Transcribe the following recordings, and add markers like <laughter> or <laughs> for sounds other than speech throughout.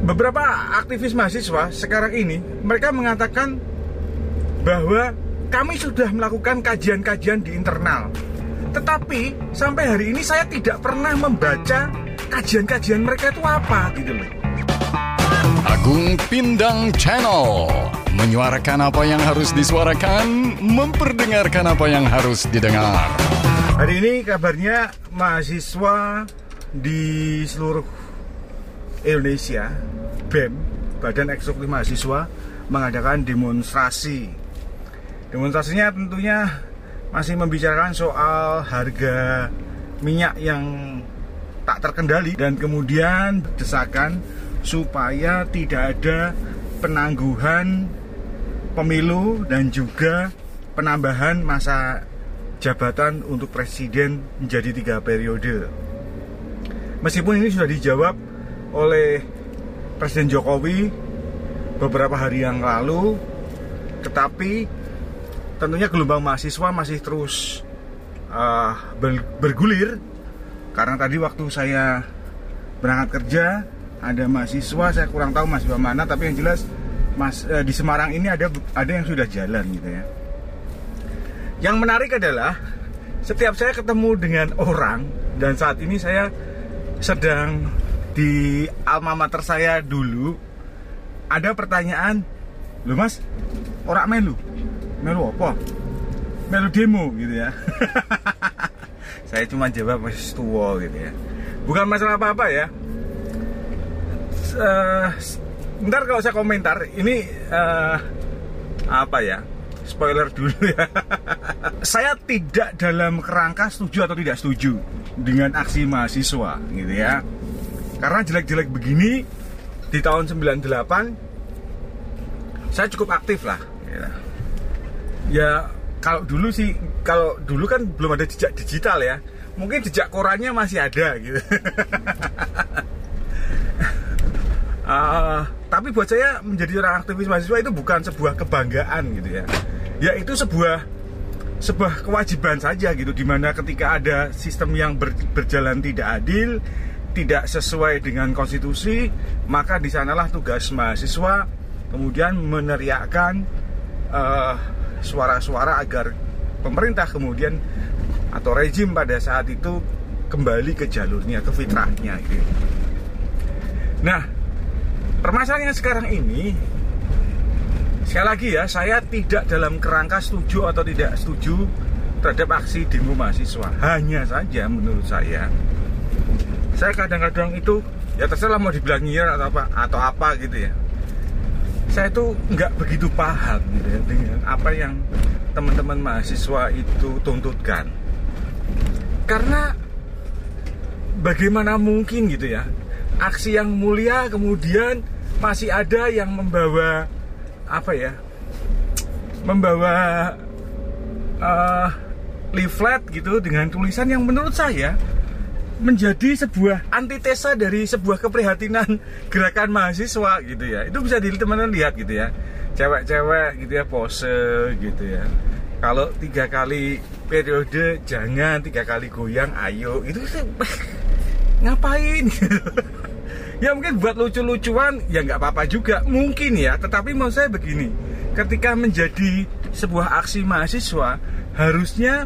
beberapa aktivis mahasiswa sekarang ini mereka mengatakan bahwa kami sudah melakukan kajian-kajian di internal. Tetapi sampai hari ini saya tidak pernah membaca kajian-kajian mereka itu apa gitu loh. Agung Pindang Channel menyuarakan apa yang harus disuarakan, memperdengarkan apa yang harus didengar. Hari ini kabarnya mahasiswa di seluruh Indonesia, BEM, Badan Eksekutif Mahasiswa, mengadakan demonstrasi. Demonstrasinya tentunya masih membicarakan soal harga minyak yang tak terkendali dan kemudian desakan supaya tidak ada penangguhan pemilu dan juga penambahan masa jabatan untuk presiden menjadi tiga periode. Meskipun ini sudah dijawab oleh Presiden Jokowi beberapa hari yang lalu, tetapi tentunya gelombang mahasiswa masih terus uh, bergulir karena tadi waktu saya berangkat kerja ada mahasiswa saya kurang tahu mahasiswa mana tapi yang jelas mas uh, di Semarang ini ada ada yang sudah jalan gitu ya. Yang menarik adalah setiap saya ketemu dengan orang dan saat ini saya sedang di alma mater saya dulu ada pertanyaan lu mas orang melu? Melu apa? Melu demo gitu ya. <laughs> Saya cuma jawab masih tua gitu ya. Bukan masalah apa apa ya uh, ntar kalau saya komentar ini uh, apa ya spoiler dulu ya. <laughs> saya tidak dalam kerangka setuju atau tidak setuju dengan aksi mahasiswa gitu ya. Karena jelek-jelek begini di tahun 98 saya cukup aktif lah. Gitu. Ya kalau dulu sih kalau dulu kan belum ada jejak digital ya. Mungkin jejak korannya masih ada gitu. uh, <laughs> tapi buat saya menjadi orang aktivis mahasiswa itu bukan sebuah kebanggaan gitu ya ya itu sebuah sebuah kewajiban saja gitu di mana ketika ada sistem yang ber, berjalan tidak adil tidak sesuai dengan konstitusi maka di sanalah tugas mahasiswa kemudian meneriakkan suara suara-suara agar pemerintah kemudian atau rejim pada saat itu kembali ke jalurnya ke fitrahnya gitu. Nah permasalahan yang sekarang ini sekali lagi ya saya tidak dalam kerangka setuju atau tidak setuju terhadap aksi demo mahasiswa hanya saja menurut saya saya kadang-kadang itu ya terserah mau dibilang nyiar atau apa atau apa gitu ya. Saya itu nggak begitu paham gitu ya dengan apa yang teman-teman mahasiswa itu tuntutkan. Karena bagaimana mungkin gitu ya aksi yang mulia kemudian masih ada yang membawa apa ya membawa uh, leaflet gitu dengan tulisan yang menurut saya menjadi sebuah antitesa dari sebuah keprihatinan gerakan mahasiswa gitu ya. Itu bisa dilihat teman-teman lihat gitu ya. Cewek-cewek gitu ya pose gitu ya. Kalau tiga kali periode jangan tiga kali goyang ayo. Itu <laughs> ngapain? <laughs> Ya mungkin buat lucu-lucuan ya nggak apa-apa juga. Mungkin ya tetapi mau saya begini. Ketika menjadi sebuah aksi mahasiswa harusnya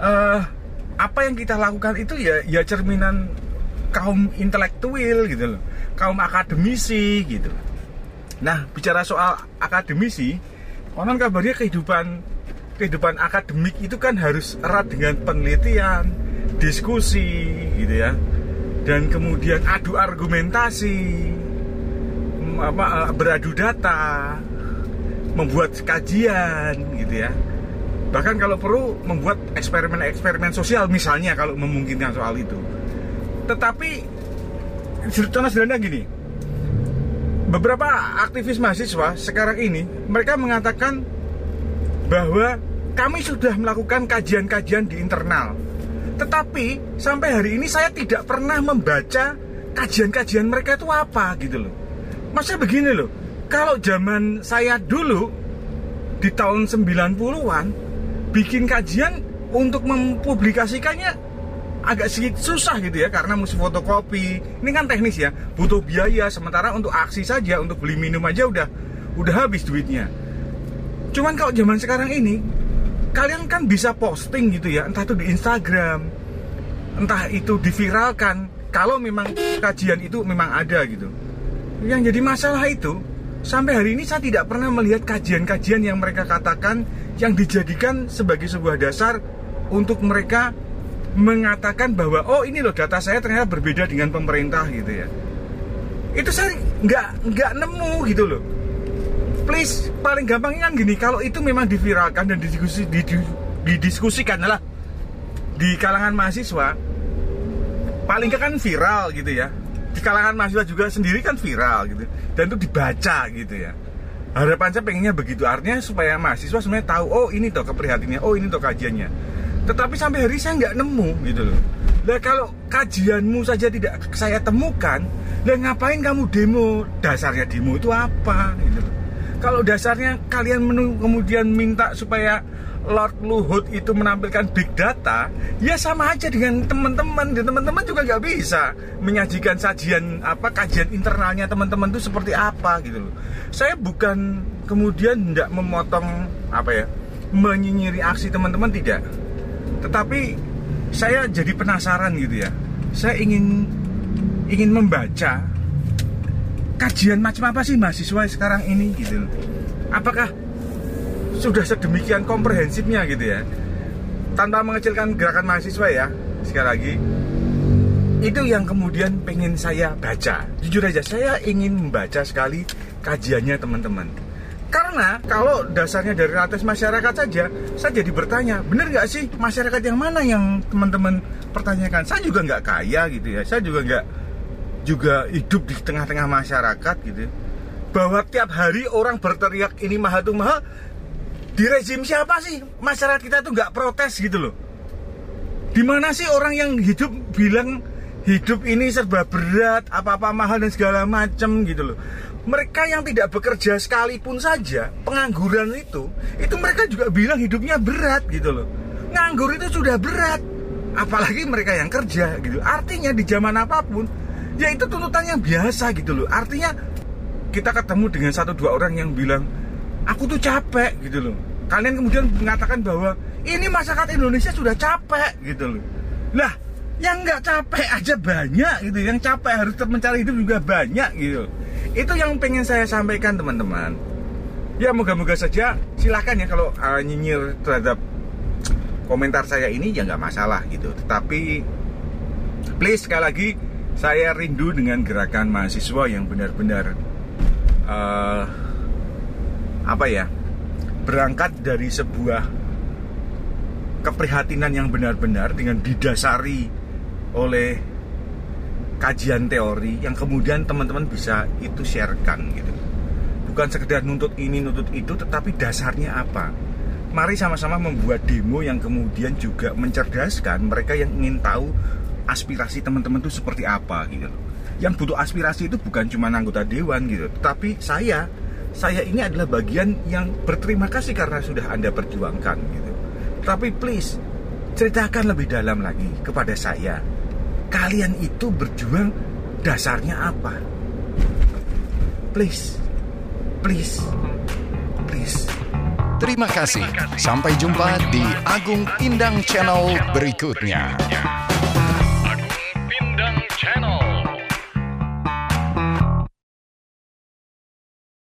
uh, apa yang kita lakukan itu ya ya cerminan kaum intelektual gitu loh. Kaum akademisi gitu. Nah bicara soal akademisi konon kabarnya kehidupan kehidupan akademik itu kan harus erat dengan penelitian diskusi gitu ya. Dan kemudian adu argumentasi apa eh, beradu data membuat kajian gitu ya bahkan kalau perlu membuat eksperimen-eksperimen sosial misalnya kalau memungkinkan soal itu tetapi contoh sederhana gini beberapa aktivis mahasiswa sekarang ini mereka mengatakan bahwa kami sudah melakukan kajian-kajian di internal tetapi sampai hari ini saya tidak pernah membaca kajian-kajian mereka itu apa gitu loh. Masa begini loh, kalau zaman saya dulu di tahun 90-an bikin kajian untuk mempublikasikannya agak sedikit susah gitu ya karena mesti fotokopi. Ini kan teknis ya butuh biaya. Sementara untuk aksi saja untuk beli minum aja udah udah habis duitnya. Cuman kalau zaman sekarang ini kalian kan bisa posting gitu ya entah itu di Instagram entah itu diviralkan kalau memang kajian itu memang ada gitu. Yang jadi masalah itu sampai hari ini saya tidak pernah melihat kajian-kajian yang mereka katakan yang dijadikan sebagai sebuah dasar untuk mereka mengatakan bahwa oh ini loh data saya ternyata berbeda dengan pemerintah gitu ya. Itu saya nggak nggak nemu gitu loh. Please paling gampangnya kan gini kalau itu memang diviralkan dan didiskusi, didiskusikan adalah di kalangan mahasiswa paling kan viral gitu ya. Di kalangan mahasiswa juga sendiri kan viral gitu dan itu dibaca gitu ya harapan saya pengennya begitu. Artinya supaya mahasiswa sebenarnya tahu oh ini toh keprihatinnya oh ini toh kajiannya. Tetapi sampai hari saya nggak nemu gitu loh. Nah kalau kajianmu saja tidak saya temukan Dan ngapain kamu demo? Dasarnya demo itu apa gitu loh. Kalau dasarnya kalian menu, kemudian minta supaya Lord Luhut itu menampilkan big data, ya sama aja dengan teman-teman. Dan teman-teman juga nggak bisa menyajikan sajian apa kajian internalnya teman-teman itu seperti apa gitu loh. Saya bukan kemudian tidak memotong apa ya, menyinyiri aksi teman-teman tidak tetapi saya jadi penasaran gitu ya saya ingin ingin membaca kajian macam apa sih mahasiswa sekarang ini gitu apakah sudah sedemikian komprehensifnya gitu ya. Tanpa mengecilkan gerakan mahasiswa ya sekali lagi. Itu yang kemudian pengen saya baca. Jujur aja saya ingin membaca sekali kajiannya teman-teman. Karena kalau dasarnya dari atas masyarakat saja, saya jadi bertanya, benar nggak sih masyarakat yang mana yang teman-teman pertanyakan? Saya juga nggak kaya gitu ya, saya juga nggak juga hidup di tengah-tengah masyarakat gitu. Bahwa tiap hari orang berteriak ini mahal tuh mahal, di rezim siapa sih masyarakat kita tuh nggak protes gitu loh? Di mana sih orang yang hidup bilang hidup ini serba berat, apa-apa mahal dan segala macem gitu loh? Mereka yang tidak bekerja sekalipun saja pengangguran itu itu mereka juga bilang hidupnya berat gitu loh. Nganggur itu sudah berat apalagi mereka yang kerja gitu. Artinya di zaman apa pun ya itu tuntutan yang biasa gitu loh. Artinya kita ketemu dengan satu dua orang yang bilang aku tuh capek gitu loh kalian kemudian mengatakan bahwa ini masyarakat Indonesia sudah capek gitu loh. Lah yang nggak capek aja banyak gitu. Yang capek harus mencari hidup juga banyak gitu. Itu yang pengen saya sampaikan teman-teman. Ya moga-moga saja. Silahkan ya kalau uh, nyinyir terhadap komentar saya ini ya nggak masalah gitu. Tetapi please sekali lagi saya rindu dengan gerakan mahasiswa yang benar-benar uh, apa ya berangkat dari sebuah keprihatinan yang benar-benar dengan didasari oleh kajian teori yang kemudian teman-teman bisa itu sharekan gitu. Bukan sekedar nuntut ini nuntut itu tetapi dasarnya apa? Mari sama-sama membuat demo yang kemudian juga mencerdaskan mereka yang ingin tahu aspirasi teman-teman itu seperti apa gitu yang butuh aspirasi itu bukan cuma anggota dewan gitu tapi saya saya ini adalah bagian yang berterima kasih karena sudah anda perjuangkan gitu tapi please ceritakan lebih dalam lagi kepada saya kalian itu berjuang dasarnya apa? Please, please, please. Terima kasih. Sampai jumpa di Agung Pindang Channel berikutnya.